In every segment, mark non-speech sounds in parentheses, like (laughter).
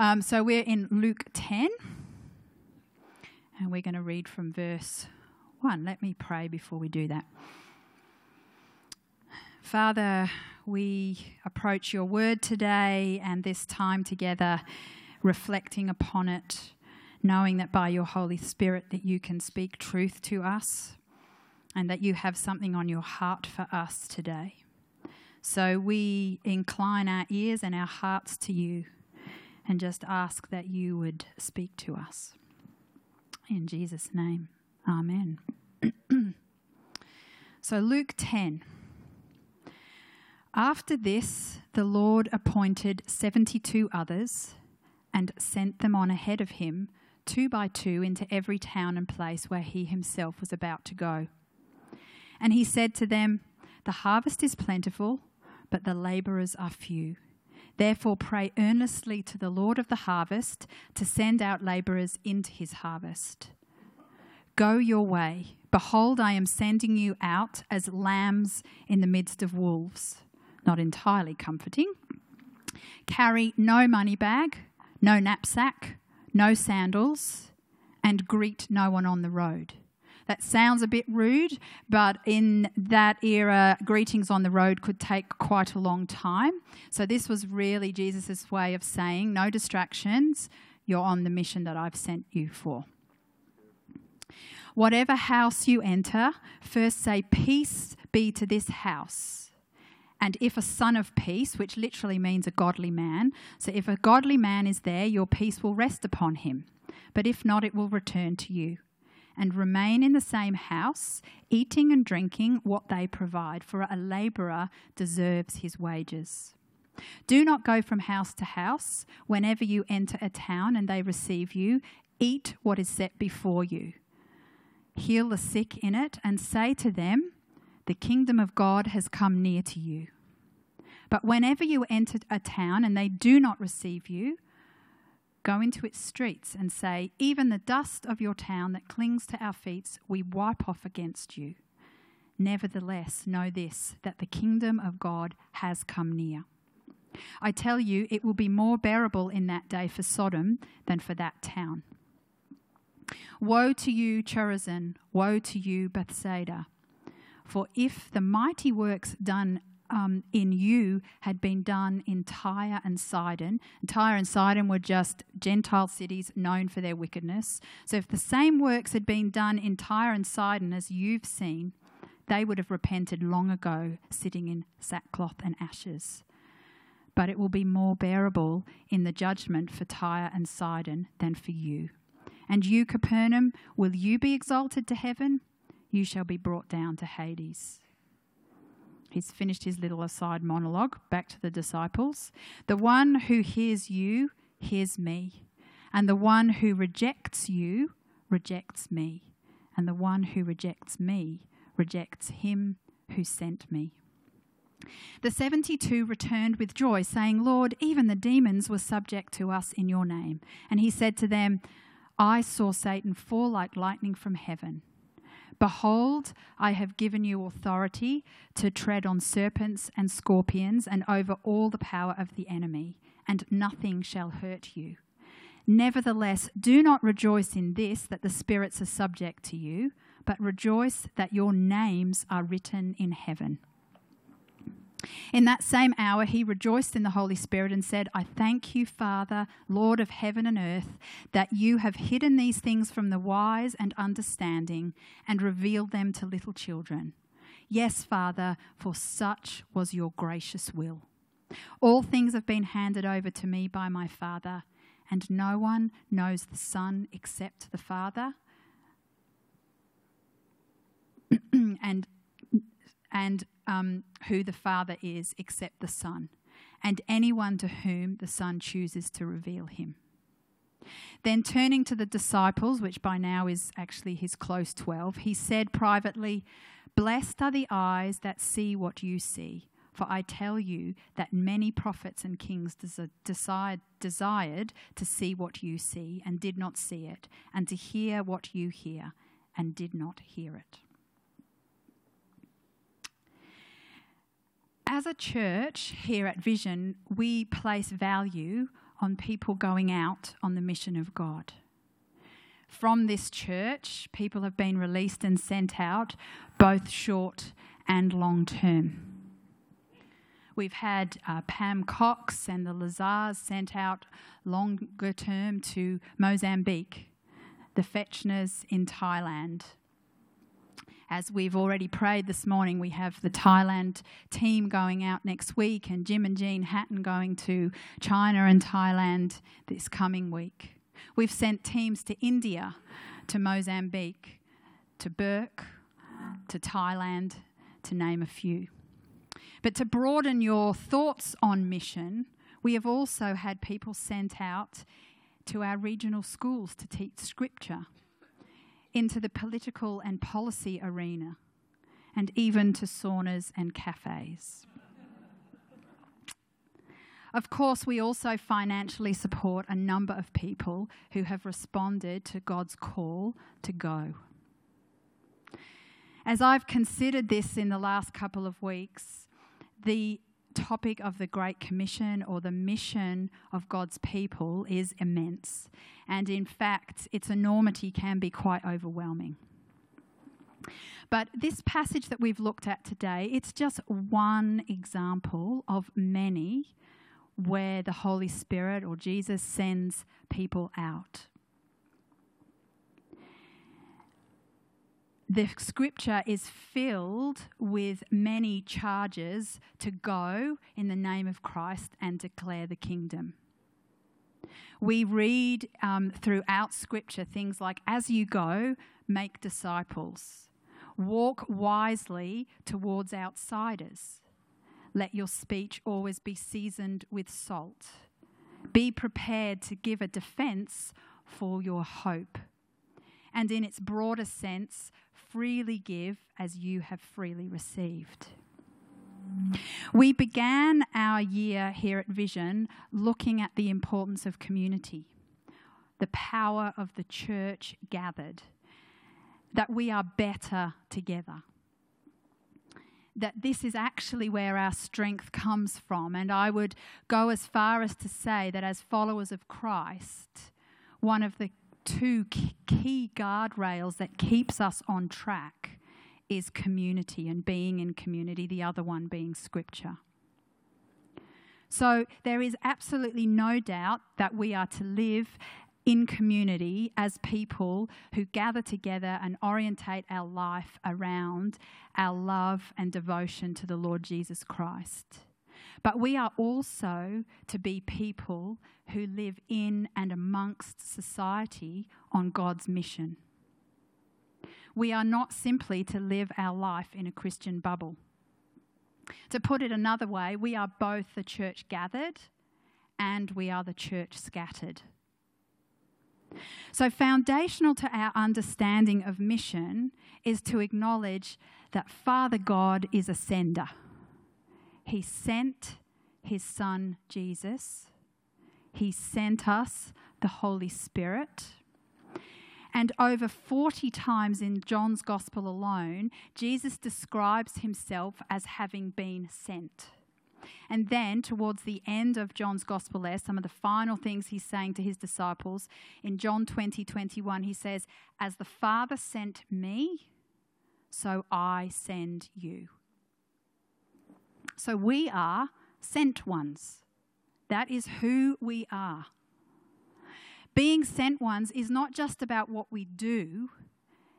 Um, so we're in Luke 10, and we're going to read from verse 1. Let me pray before we do that. Father, we approach your word today and this time together, reflecting upon it, knowing that by your Holy Spirit that you can speak truth to us and that you have something on your heart for us today. So we incline our ears and our hearts to you and just ask that you would speak to us. In Jesus' name, Amen. (clears throat) so, Luke 10. After this, the Lord appointed 72 others and sent them on ahead of him, two by two, into every town and place where he himself was about to go. And he said to them, The harvest is plentiful, but the labourers are few. Therefore, pray earnestly to the Lord of the harvest to send out labourers into his harvest. Go your way. Behold, I am sending you out as lambs in the midst of wolves not entirely comforting. Carry no money bag, no knapsack, no sandals, and greet no one on the road. That sounds a bit rude, but in that era, greetings on the road could take quite a long time. So, this was really Jesus' way of saying, No distractions, you're on the mission that I've sent you for. Whatever house you enter, first say, Peace be to this house. And if a son of peace, which literally means a godly man, so if a godly man is there, your peace will rest upon him. But if not, it will return to you. And remain in the same house, eating and drinking what they provide, for a labourer deserves his wages. Do not go from house to house. Whenever you enter a town and they receive you, eat what is set before you. Heal the sick in it, and say to them, the kingdom of God has come near to you. But whenever you enter a town and they do not receive you, go into its streets and say, Even the dust of your town that clings to our feet, we wipe off against you. Nevertheless, know this, that the kingdom of God has come near. I tell you, it will be more bearable in that day for Sodom than for that town. Woe to you, Chorazin! Woe to you, Bethsaida! For if the mighty works done um, in you had been done in Tyre and Sidon. Tyre and Sidon were just Gentile cities known for their wickedness. So if the same works had been done in Tyre and Sidon as you've seen, they would have repented long ago, sitting in sackcloth and ashes. But it will be more bearable in the judgment for Tyre and Sidon than for you. And you, Capernaum, will you be exalted to heaven? you shall be brought down to Hades. He's finished his little aside monologue back to the disciples. The one who hears you hears me, and the one who rejects you rejects me, and the one who rejects me rejects him who sent me. The 72 returned with joy, saying, Lord, even the demons were subject to us in your name. And he said to them, I saw Satan fall like lightning from heaven. Behold, I have given you authority to tread on serpents and scorpions and over all the power of the enemy, and nothing shall hurt you. Nevertheless, do not rejoice in this that the spirits are subject to you, but rejoice that your names are written in heaven. In that same hour, he rejoiced in the Holy Spirit and said, I thank you, Father, Lord of heaven and earth, that you have hidden these things from the wise and understanding and revealed them to little children. Yes, Father, for such was your gracious will. All things have been handed over to me by my Father, and no one knows the Son except the Father. (clears throat) and and um, who the Father is except the Son, and anyone to whom the Son chooses to reveal him. Then turning to the disciples, which by now is actually his close 12, he said privately, Blessed are the eyes that see what you see. For I tell you that many prophets and kings desired, desired to see what you see and did not see it, and to hear what you hear and did not hear it. As a church here at Vision, we place value on people going out on the mission of God. From this church, people have been released and sent out, both short and long term. We've had uh, Pam Cox and the Lazars sent out longer term to Mozambique, the Fetchners in Thailand. As we've already prayed this morning, we have the Thailand team going out next week, and Jim and Jean Hatton going to China and Thailand this coming week. We've sent teams to India, to Mozambique, to Bourke, to Thailand, to name a few. But to broaden your thoughts on mission, we have also had people sent out to our regional schools to teach scripture, into the political and policy arena, and even to saunas and cafes. Of course, we also financially support a number of people who have responded to God's call to go. As I've considered this in the last couple of weeks, the topic of the Great Commission or the mission of God's people is immense. And in fact, its enormity can be quite overwhelming. But this passage that we've looked at today, it's just one example of many where the Holy Spirit or Jesus sends people out. The scripture is filled with many charges to go in the name of Christ and declare the kingdom. We read um, throughout scripture things like, as you go, make disciples, walk wisely towards outsiders, let your speech always be seasoned with salt, be prepared to give a defense for your hope. And in its broader sense, freely give as you have freely received. We began our year here at Vision looking at the importance of community, the power of the church gathered, that we are better together. That this is actually where our strength comes from. And I would go as far as to say that as followers of Christ, one of the two key guardrails that keeps us on track is community and being in community, the other one being scripture. So there is absolutely no doubt that we are to live in community as people who gather together and orientate our life around our love and devotion to the Lord Jesus Christ. But we are also to be people who live in and amongst society on God's mission. We are not simply to live our life in a Christian bubble. To put it another way, we are both the church gathered and we are the church scattered. So, foundational to our understanding of mission is to acknowledge that Father God is a sender. He sent his son Jesus. He sent us the Holy Spirit. And over 40 times in John's Gospel alone, Jesus describes himself as having been sent. And then, towards the end of John's Gospel, there, some of the final things he's saying to his disciples in John 20 21, he says, As the Father sent me, so I send you. So we are sent ones. That is who we are. Being sent ones is not just about what we do,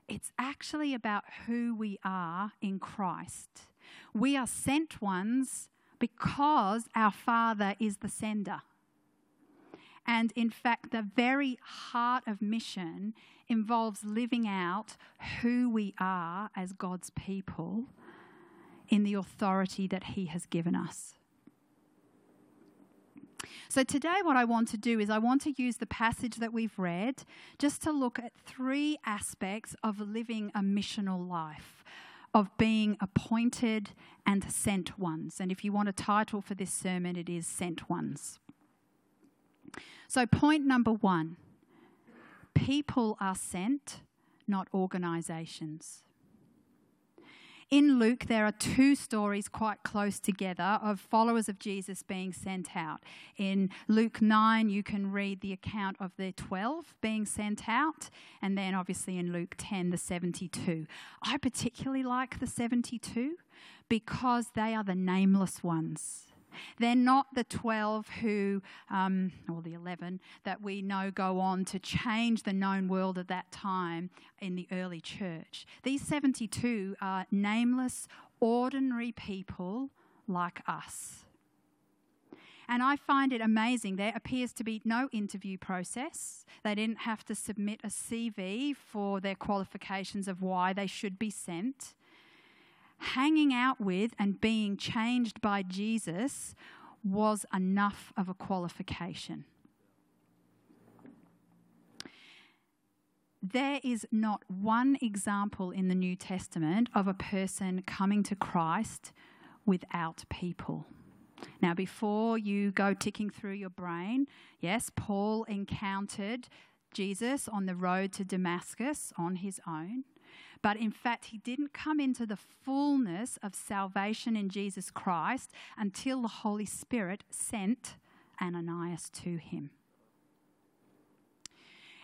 it's actually about who we are in Christ. We are sent ones because our Father is the sender. And in fact, the very heart of mission involves living out who we are as God's people in the authority that He has given us. So, today, what I want to do is I want to use the passage that we've read just to look at three aspects of living a missional life, of being appointed and sent ones. And if you want a title for this sermon, it is Sent Ones. So, point number one people are sent, not organizations. In Luke, there are two stories quite close together of followers of Jesus being sent out. In Luke 9, you can read the account of the 12 being sent out, and then obviously in Luke 10, the 72. I particularly like the 72 because they are the nameless ones. They're not the 12 who, um, or the 11, that we know go on to change the known world at that time in the early church. These 72 are nameless, ordinary people like us. And I find it amazing. There appears to be no interview process. They didn't have to submit a CV for their qualifications of why they should be sent hanging out with and being changed by Jesus was enough of a qualification. There is not one example in the New Testament of a person coming to Christ without people. Now, before you go ticking through your brain, yes, Paul encountered Jesus on the road to Damascus on his own. But in fact, he didn't come into the fullness of salvation in Jesus Christ until the Holy Spirit sent Ananias to him.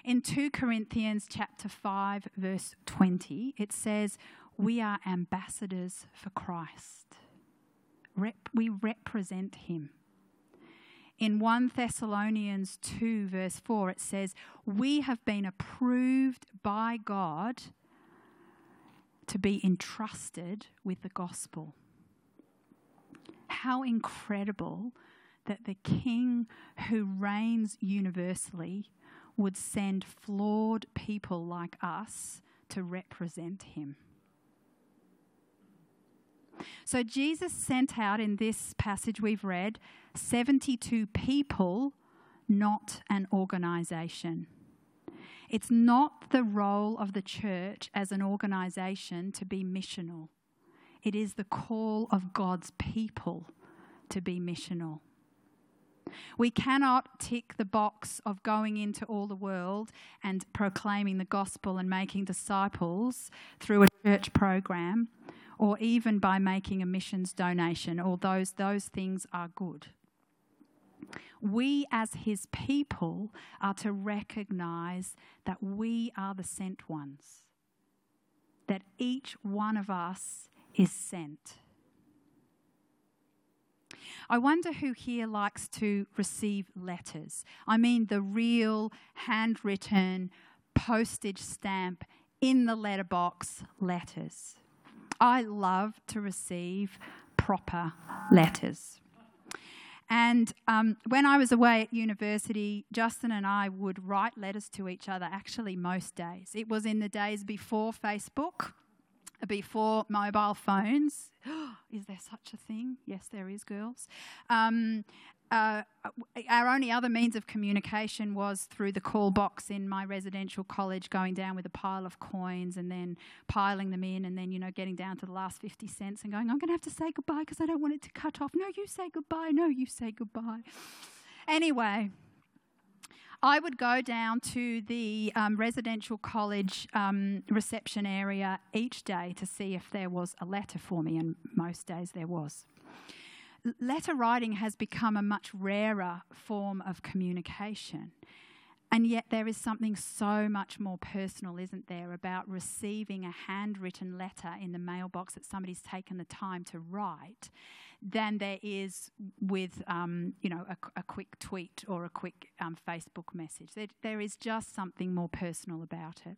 In 2 Corinthians chapter 5 verse 20, it says, "We are ambassadors for Christ. Rep- we represent him." In 1 Thessalonians 2 verse 4 it says, "We have been approved by God to be entrusted with the gospel. How incredible that the King who reigns universally would send flawed people like us to represent him. So Jesus sent out in this passage we've read 72 people, not an organization. It's not the role of the church as an organization to be missional. It is the call of God's people to be missional. We cannot tick the box of going into all the world and proclaiming the gospel and making disciples through a church program or even by making a missions donation, although those things are good we as his people are to recognize that we are the sent ones, that each one of us is sent. I wonder who here likes to receive letters. I mean, the real handwritten postage stamp in the letterbox letters. I love to receive proper letters. And um, when I was away at university, Justin and I would write letters to each other actually most days. It was in the days before Facebook, before mobile phones. (gasps) is there such a thing? Yes, there is, girls. Um, uh, our only other means of communication was through the call box in my residential college, going down with a pile of coins and then piling them in, and then, you know, getting down to the last 50 cents and going, I'm going to have to say goodbye because I don't want it to cut off. No, you say goodbye. No, you say goodbye. Anyway, I would go down to the um, residential college um, reception area each day to see if there was a letter for me, and most days there was letter writing has become a much rarer form of communication. And yet, there is something so much more personal, isn't there, about receiving a handwritten letter in the mailbox that somebody's taken the time to write than there is with, um, you know, a, a, quick tweet or a quick um, Facebook message. There, there is just something more personal about it.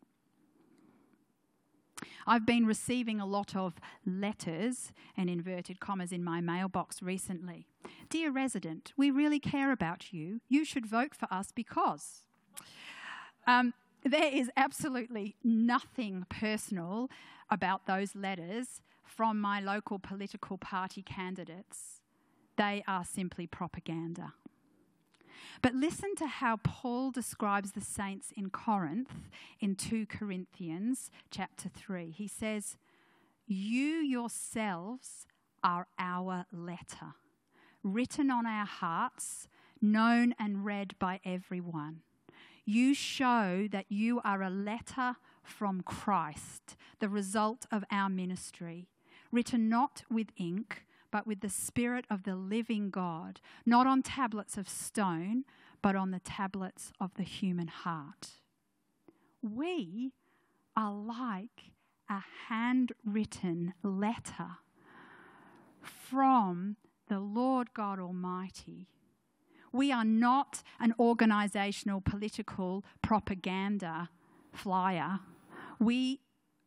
I've been receiving a lot of letters and inverted commas in my mailbox recently. Dear resident, we really care about you. You should vote for us because. Um, there is absolutely nothing personal about those letters from my local political party candidates. They are simply propaganda. But listen to how Paul describes the saints in Corinth in 2 Corinthians chapter 3. He says, You yourselves are our letter, written on our hearts, known and read by everyone. You show that you are a letter from Christ, the result of our ministry written not with ink, but with the Spirit of the living God, not on tablets of stone, but on the tablets of the human heart. We are like a handwritten letter from the Lord God Almighty. We are not an organisational political propaganda flyer. We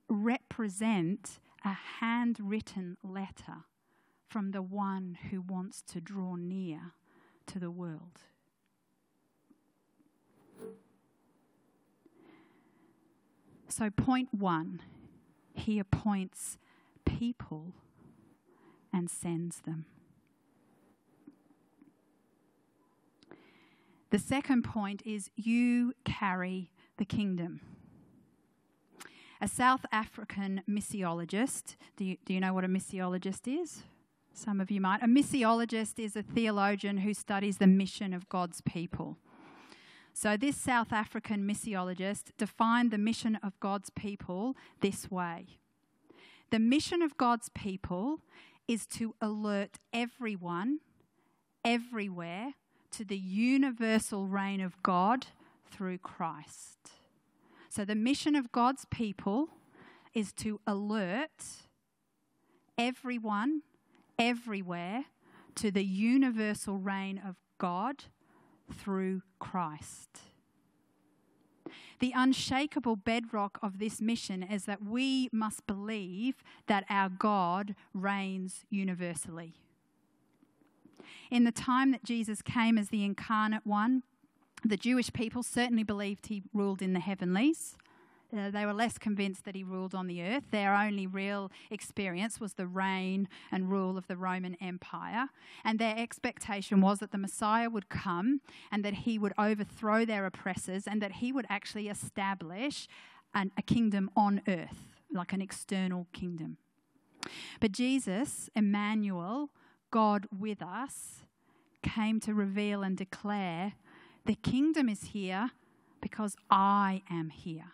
represent a handwritten letter from the one who wants to draw near to the world. So, point one, he appoints people and sends them. The second point is you carry the kingdom. A South African missiologist, do you, do you know what a missiologist is? Some of you might. A missiologist is a theologian who studies the mission of God's people. So, this South African missiologist defined the mission of God's people this way The mission of God's people is to alert everyone, everywhere, to the universal reign of God through Christ. So, the mission of God's people is to alert everyone, everywhere, to the universal reign of God through Christ. The unshakable bedrock of this mission is that we must believe that our God reigns universally. In the time that Jesus came as the incarnate one, the Jewish people certainly believed he ruled in the heavenlies. Uh, they were less convinced that he ruled on the earth. Their only real experience was the reign and rule of the Roman Empire. And their expectation was that the Messiah would come and that he would overthrow their oppressors and that he would actually establish an, a kingdom on earth, like an external kingdom. But Jesus, Emmanuel, God with us, came to reveal and declare the kingdom is here because I am here.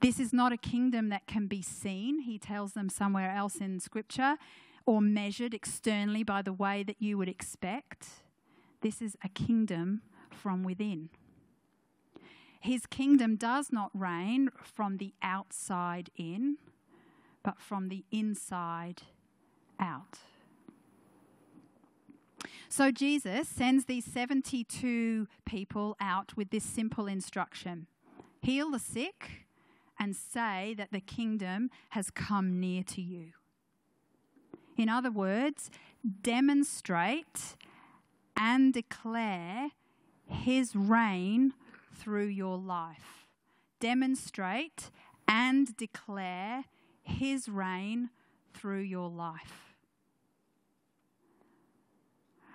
This is not a kingdom that can be seen, he tells them somewhere else in Scripture, or measured externally by the way that you would expect. This is a kingdom from within. His kingdom does not reign from the outside in, but from the inside out. So Jesus sends these 72 people out with this simple instruction heal the sick and say that the kingdom has come near to you. In other words, demonstrate and declare his reign through your life. Demonstrate and declare his reign through your life.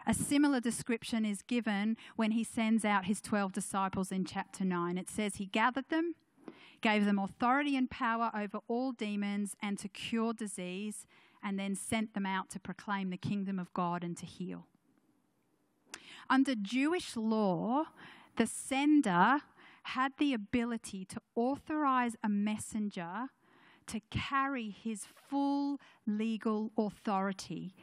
A similar description is given when he sends out his 12 disciples in chapter 9. It says, He gathered them, gave them authority and power over all demons and to cure disease, and then sent them out to proclaim the kingdom of God and to heal. Under Jewish law, the sender had the ability to authorize a messenger to carry his full legal authority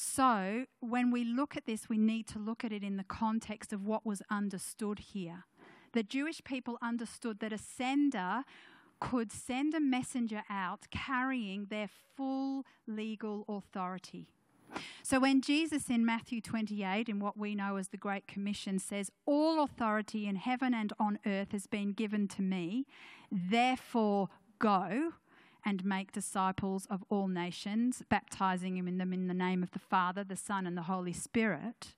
so, when we look at this, we need to look at it in the context of what was understood here. The Jewish people understood that a sender could send a messenger out carrying their full legal authority. So when Jesus in Matthew 28, in what we know as the Great Commission, says, All authority in heaven and on earth has been given to me, therefore go and make disciples of all nations, baptizing them in the name of the Father, the Son, and the Holy Spirit.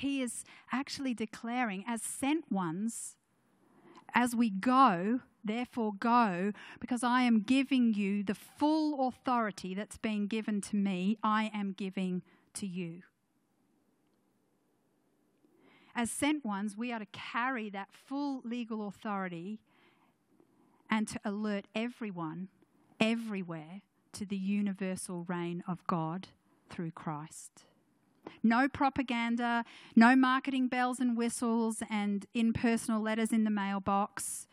He is actually declaring, as sent ones, as we go, therefore go, because I am giving you the full authority that's been given to me, I am giving to you. As sent ones, we are to carry that full legal authority and to alert everyone, everywhere, to the universal reign of God through Christ. No propaganda, no marketing bells and whistles and impersonal letters in the mailbox,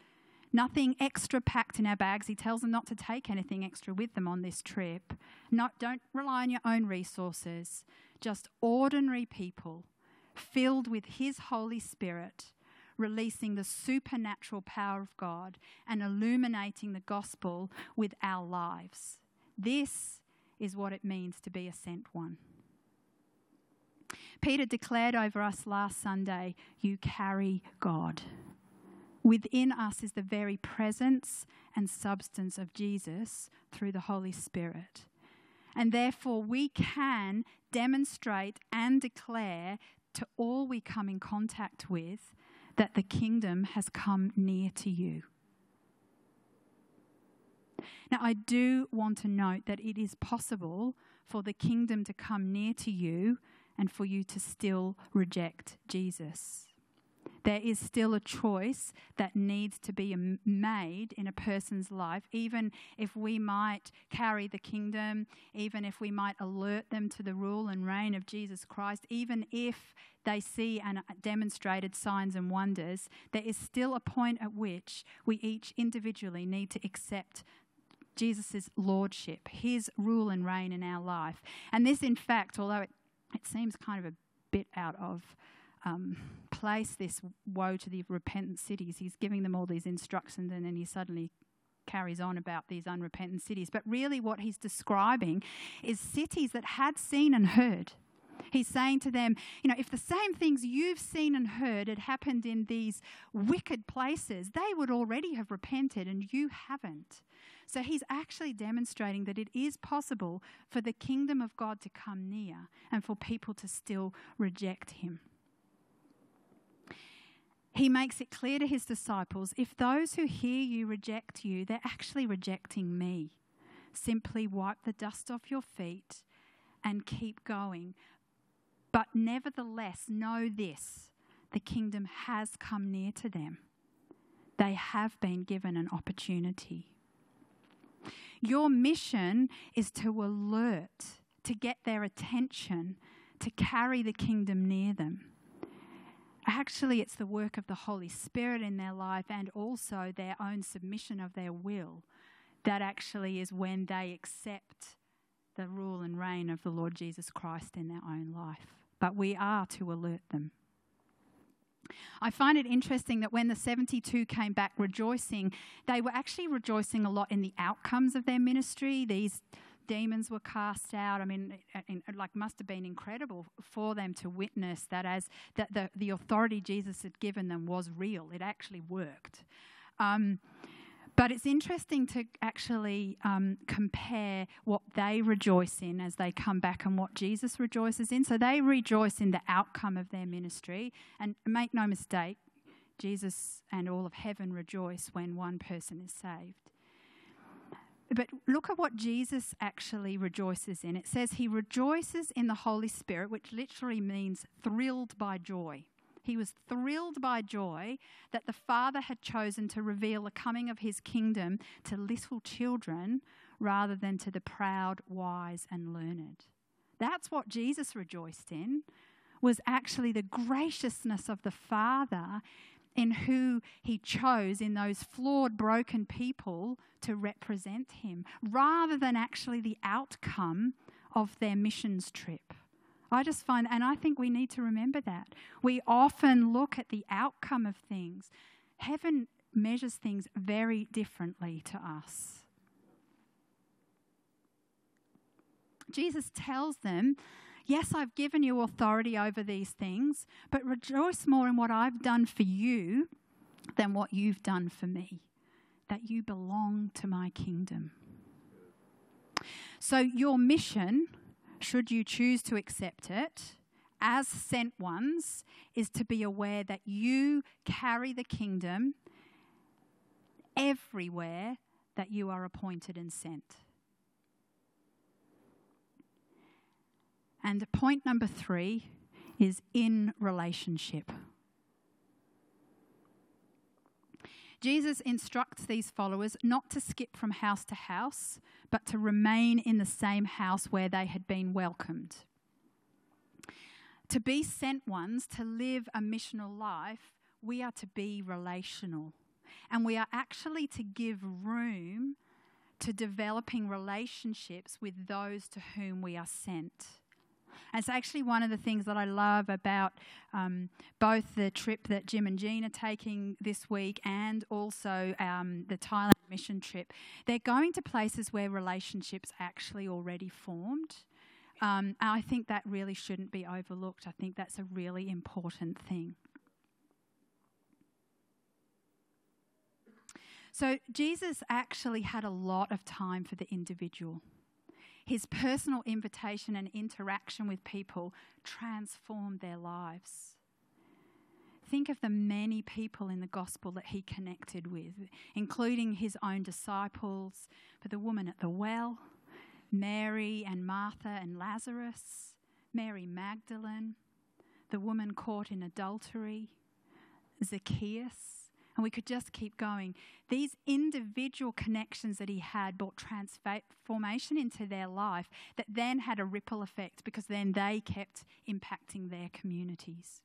Nothing extra packed in our bags. He tells them not to take anything extra with them on this trip. Not, don't rely on your own resources. Just ordinary people filled with His Holy Spirit, releasing the supernatural power of God and illuminating the gospel with our lives. This is what it means to be a sent one. Peter declared over us last Sunday, You carry God. Within us is the very presence and substance of Jesus through the Holy Spirit. And therefore, we can demonstrate and declare to all we come in contact with that the kingdom has come near to you. Now, I do want to note that it is possible for the kingdom to come near to you and for you to still reject Jesus there is still a choice that needs to be made in a person's life, even if we might carry the kingdom, even if we might alert them to the rule and reign of Jesus Christ, even if they see and uh, demonstrated signs and wonders, there is still a point at which we each individually need to accept Jesus' lordship, his rule and reign in our life. And this, in fact, although it, it seems kind of a bit out of um, place this woe to the repentant cities. He's giving them all these instructions and then he suddenly carries on about these unrepentant cities. But really, what he's describing is cities that had seen and heard. He's saying to them, you know, if the same things you've seen and heard had happened in these wicked places, they would already have repented and you haven't. So he's actually demonstrating that it is possible for the kingdom of God to come near and for people to still reject him he makes it clear to his disciples if those who hear you reject you, they're actually rejecting me. Simply wipe the dust off your feet and keep going. But nevertheless, know this the kingdom has come near to them. They have been given an opportunity. Your mission is to alert, to get their attention, to carry the kingdom near them actually it's the work of the Holy Spirit in their life and also their own submission of their will that actually is when they accept the rule and reign of the Lord Jesus Christ in their own life. But we are to alert them. I find it interesting that when the 72 came back rejoicing, they were actually rejoicing a lot in the outcomes of their ministry. These demons were cast out. I mean, it, like must have been incredible for them to witness that as that the, the authority Jesus had given them was real. It actually worked. Um, but it's interesting to actually um, compare what they rejoice in as they come back and what Jesus rejoices in. So they rejoice in the outcome of their ministry. And make no mistake, Jesus and all of heaven rejoice when one person is saved. But look at what Jesus actually rejoices in. It says he rejoices in the Holy Spirit, which literally means thrilled by joy. He was thrilled by joy that the Father had chosen to reveal the coming of his kingdom to little children rather than to the proud, wise, and learned. That's what Jesus rejoiced in was actually the graciousness of the Father in who he chose in those flawed, broken people to represent him, rather than actually the outcome of their missions trip. I just find, and I think we need to remember that. We often look at the outcome of things. Heaven measures things very differently to us. Jesus tells them Yes, I've given you authority over these things, but rejoice more in what I've done for you than what you've done for me, that you belong to my kingdom. So, your mission, should you choose to accept it, as sent ones, is to be aware that you carry the kingdom everywhere that you are appointed and sent. And point number three is in relationship. Jesus instructs these followers not to skip from house to house, but to remain in the same house where they had been welcomed. To be sent ones, to live a missional life, we are to be relational. And we are actually to give room to developing relationships with those to whom we are sent. And it's actually one of the things that I love about um, both the trip that Jim and Jean are taking this week and also um, the Thailand mission trip. They're going to places where relationships actually already formed. Um, and I think that really shouldn't be overlooked. I think that's a really important thing. So, Jesus actually had a lot of time for the individual. His personal invitation and interaction with people transformed their lives. Think of the many people in the gospel that he connected with, including his own disciples, but the woman at the well, Mary and Martha and Lazarus, Mary Magdalene, the woman caught in adultery, Zacchaeus, and we could just keep going. These individual connections that he had brought transformation into their life that then had a ripple effect because then they kept impacting their communities.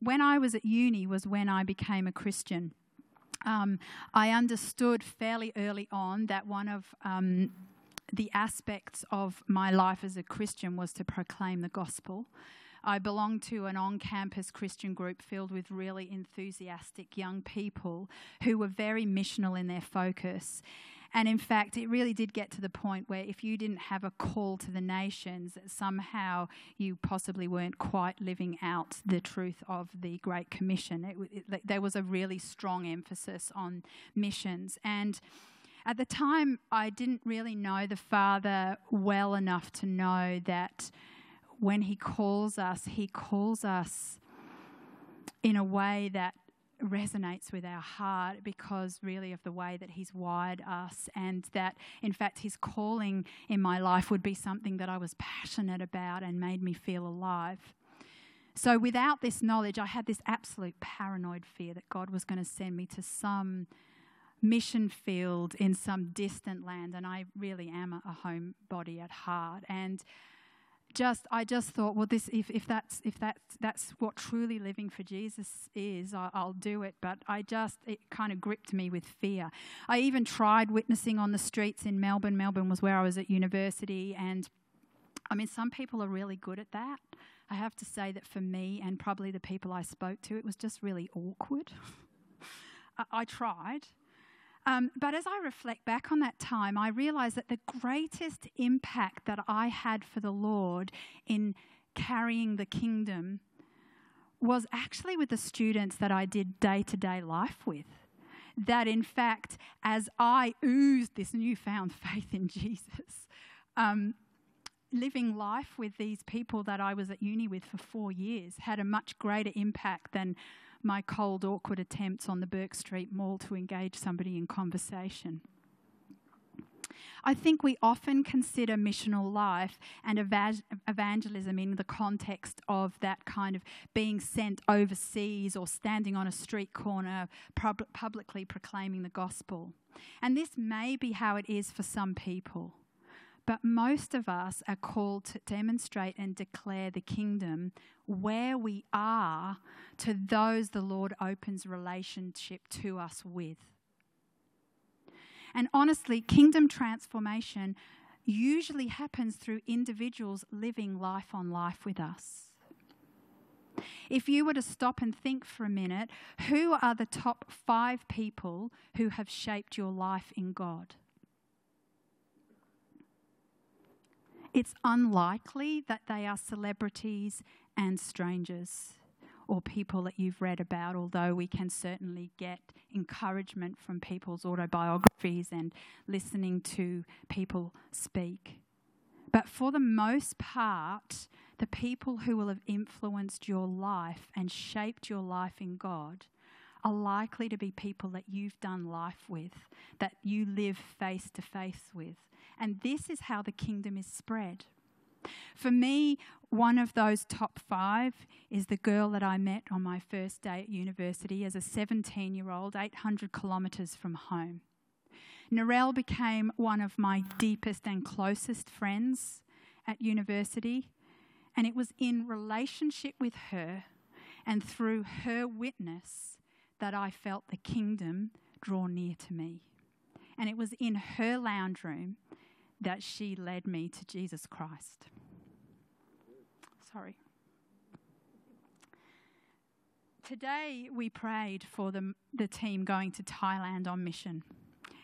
When I was at uni was when I became a Christian. Um, I understood fairly early on that one of um, the aspects of my life as a Christian was to proclaim the gospel. I belonged to an on campus Christian group filled with really enthusiastic young people who were very missional in their focus. And in fact, it really did get to the point where if you didn't have a call to the nations, somehow you possibly weren't quite living out the truth of the Great Commission. It, it, there was a really strong emphasis on missions. And at the time, I didn't really know the Father well enough to know that when He calls us, He calls us in a way that resonates with our heart because really of the way that he's wired us and that in fact his calling in my life would be something that I was passionate about and made me feel alive. So without this knowledge I had this absolute paranoid fear that God was going to send me to some mission field in some distant land and I really am a homebody at heart and just I just thought, well, this if, if that's if that's that's what truly living for Jesus is, I, I'll do it. But I just it kind of gripped me with fear. I even tried witnessing on the streets in Melbourne. Melbourne was where I was at university, and I mean, some people are really good at that. I have to say that for me and probably the people I spoke to, it was just really awkward. (laughs) I, I tried, um, but as I reflect back on that time, I realize that the greatest impact that I had for the Lord in carrying the kingdom was actually with the students that I did day to day life with. That in fact, as I oozed this newfound (laughs) faith in Jesus, um, living life with these people that I was at uni with for four years had a much greater impact than my cold, awkward attempts on the Bourke Street Mall to engage somebody in conversation. I think we often consider missional life and evangelism in the context of that kind of being sent overseas or standing on a street corner pub- publicly proclaiming the gospel. And this may be how it is for some people. But most of us are called to demonstrate and declare the kingdom where we are to those the Lord opens relationship to us with. And honestly, kingdom transformation usually happens through individuals living life on life with us. If you were to stop and think for a minute, who are the top five people who have shaped your life in God? It's unlikely that they are celebrities and strangers or people that you've read about, although we can certainly get encouragement from people's autobiographies and listening to people speak. But for the most part, the people who will have influenced your life and shaped your life in God are likely to be people that you've done life with, that you live face to face with. And this is how the kingdom is spread. For me, one of those top five is the girl that I met on my first day at university as a 17 year old, 800 kilometres from home. Narelle became one of my deepest and closest friends at university, and it was in relationship with her and through her witness that I felt the kingdom draw near to me. And it was in her lounge room that she led me to Jesus Christ. Sorry. Today we prayed for the, the team going to Thailand on mission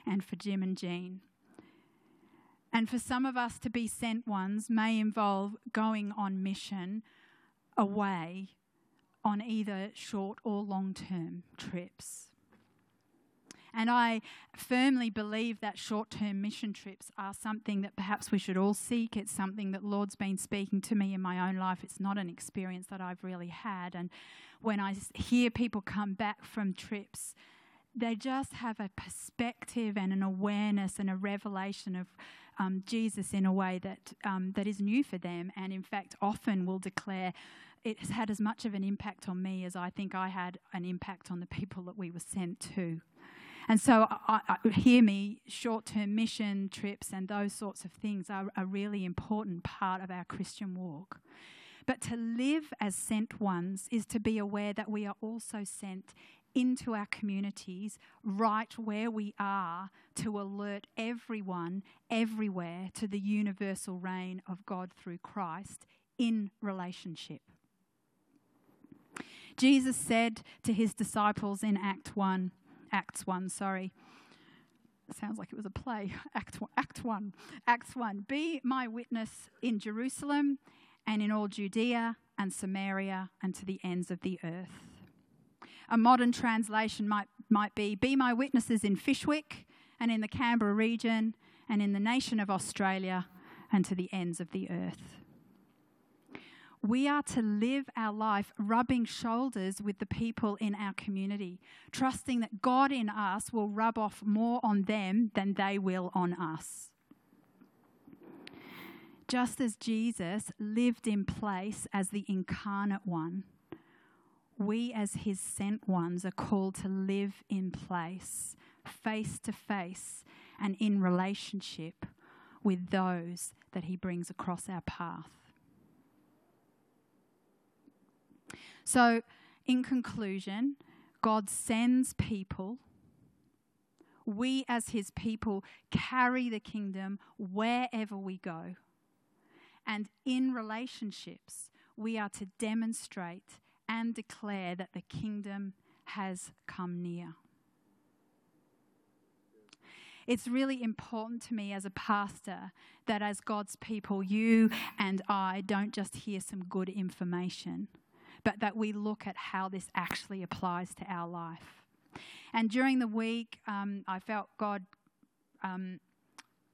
and for Jim and Jean. And for some of us to be sent ones may involve going on mission away on either short or long term trips. And I firmly believe that short term mission trips are something that perhaps we should all seek. It's something that Lord's been speaking to me in my own life. It's not an experience that I've really had. And when I hear people come back from trips, they just have a perspective and an awareness and a revelation of um, Jesus in a way that um, that is new for them, and in fact, often will declare it has had as much of an impact on me as I think I had an impact on the people that we were sent to. And so, I, I, hear me, short term mission trips and those sorts of things are a really important part of our Christian walk. But to live as sent ones is to be aware that we are also sent into our communities right where we are to alert everyone everywhere to the universal reign of God through Christ in relationship. Jesus said to his disciples in Act 1, Acts 1, sorry. Sounds like it was a play. (laughs) Act 1, Act 1. Acts 1. Be my witness in Jerusalem and in all Judea and Samaria and to the ends of the earth. A modern translation might, might be Be my witnesses in Fyshwick and in the Canberra region and in the nation of Australia and to the ends of the earth. We are to live our life rubbing shoulders with the people in our community, trusting that God in us will rub off more on them than they will on us. Just as Jesus lived in place as the incarnate one, we as his sent ones are called to live in place, face to face, and in relationship with those that he brings across our path. So, in conclusion, God sends people. We, as his people, carry the kingdom wherever we go. And in relationships, we are to demonstrate and declare that the kingdom has come near. It's really important to me as a pastor that as God's people, you and I don't just hear some good information but that we look at how this actually applies to our life. And during the week, um, I felt God um,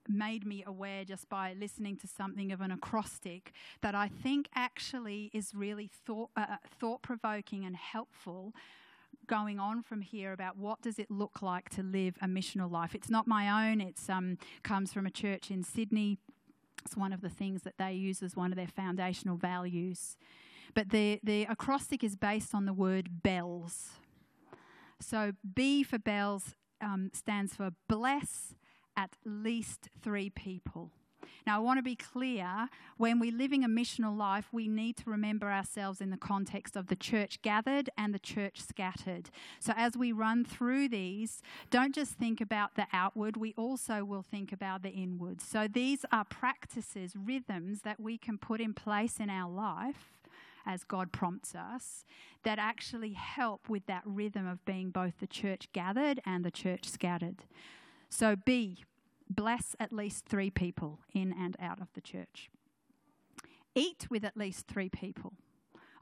made me aware just by listening to something of an acrostic that I think actually is really thought uh, uh thought provoking and helpful going on from here about what does it look like to live a missional life. It's not my own. It um, comes from a church in Sydney. It's one of the things that they use as one of their foundational values. But the, the acrostic is based on the word bells. So B for bells um, stands for bless at least three people. Now, I want to be clear when we're living a missional life, we need to remember ourselves in the context of the church gathered and the church scattered. So, as we run through these, don't just think about the outward, we also will think about the inward. So, these are practices, rhythms that we can put in place in our life as God prompts us that actually help with that rhythm of being both the church gathered and the church scattered. So, B, bless at least three people in and out of the church. Eat with at least three people.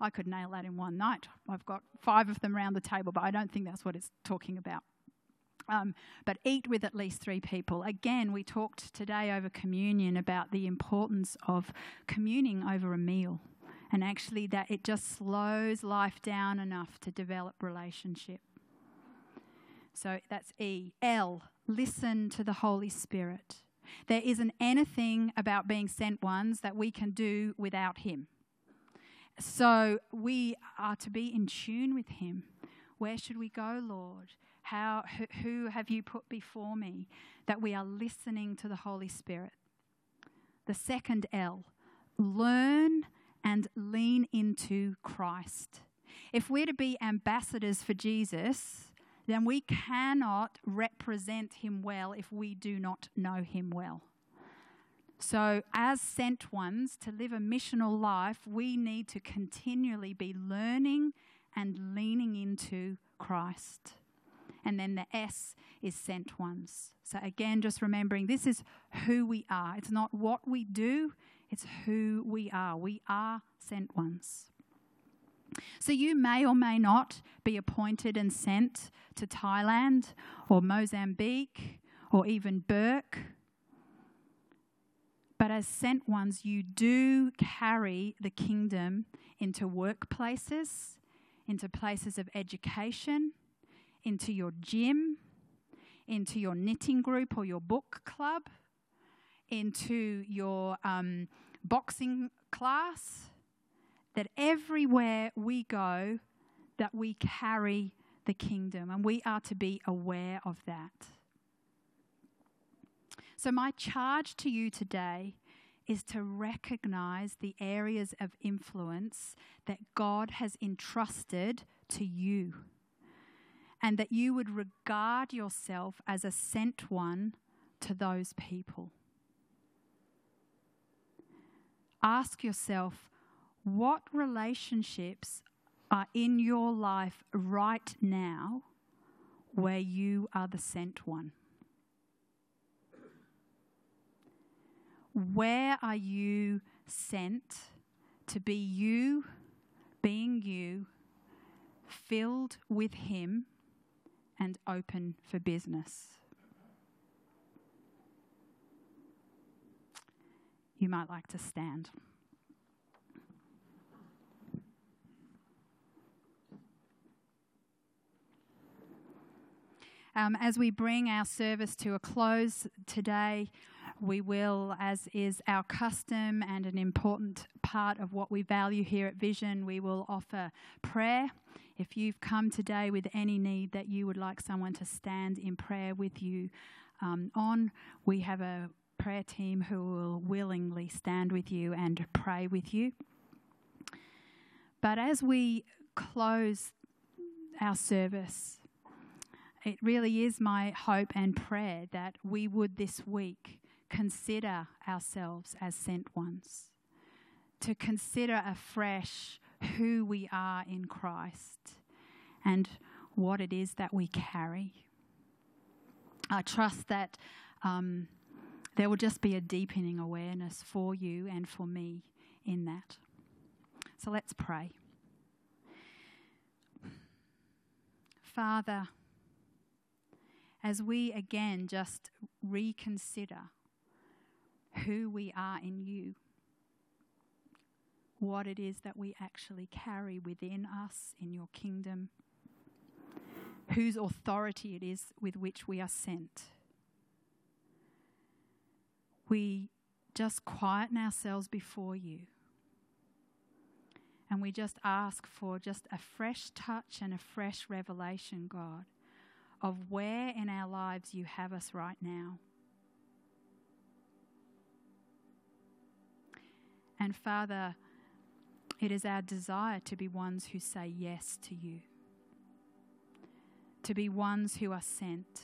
I could nail that in one night. I've got five of them around the table, but I don't think that's what it's talking about. Um, but eat with at least three people. Again, we talked today over communion about the importance of communing over a meal and actually that it just slows life down enough to develop relationship. So that's E. L, listen to the Holy Spirit. There isn't anything about being sent ones that we can do without Him. So we are to be in tune with Him. Where should we go, Lord? How, who have you put before me? That we are listening to the Holy Spirit. The second L, learn and lean into Christ. if we're to be ambassadors for Jesus, then we cannot represent him well if we do not know him well. So, as sent ones to live a missional life, we need to continually be learning and leaning into Christ. And then the S is sent ones. So, again, just remembering this is who we are. It's not what we do, it's who we are. We are sent ones. So, you may or may not be appointed and sent to Thailand or Mozambique or even Bourke but as sent ones, you do carry the kingdom into workplaces, into places of education, into your gym, into your knitting group or your book club, into your um, boxing class. That everywhere we go, that we carry the kingdom, and we are to be aware of that. So, my charge to you today is to recognize the areas of influence that God has entrusted to you, and that you would regard yourself as a sent one to those people. Ask yourself what relationships are in your life right now where you are the sent one. Where are you sent to be you, being you, filled with Him, and open for business? You might like to stand. Um, as we bring our service to a close today, we will, as is our custom and an important part of what we value here at Vision, we will offer prayer. If you've come today with any need that you would like someone to stand in prayer with you um, on, we have a prayer team who will willingly stand with you and pray with you. But as we close our service, it really is my hope and prayer that we would this week consider ourselves as sent ones, to consider afresh who we are in Christ and what it is that we carry. I trust that um, there will just be a deepening awareness for you and for me in that. So let's pray. Father, as we again just reconsider who we are in you, what it is that we actually carry within us in your kingdom, whose authority it is with which we are sent. We just quieten ourselves before you. And we just ask for just a fresh touch and a fresh revelation, God, of where in our lives you have us right now. And Father, it is our desire to be ones who say yes to you, to be ones who are sent.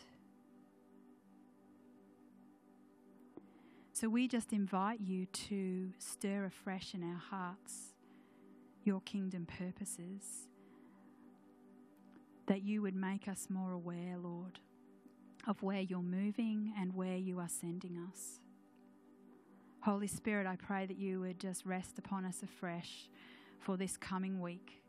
So we just invite you to stir afresh in our hearts your kingdom purposes, that you would make us more aware, Lord, of where you're moving and where you are sending us. Holy Spirit, I pray that you would just rest upon us afresh for this coming week.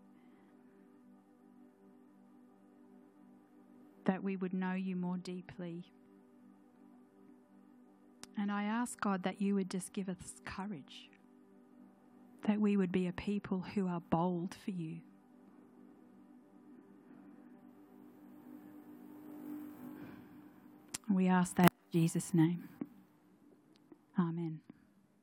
That we would know you more deeply. And I ask God that you would just give us courage, that we would be a people who are bold for you. We ask that in Jesus' name. Amen.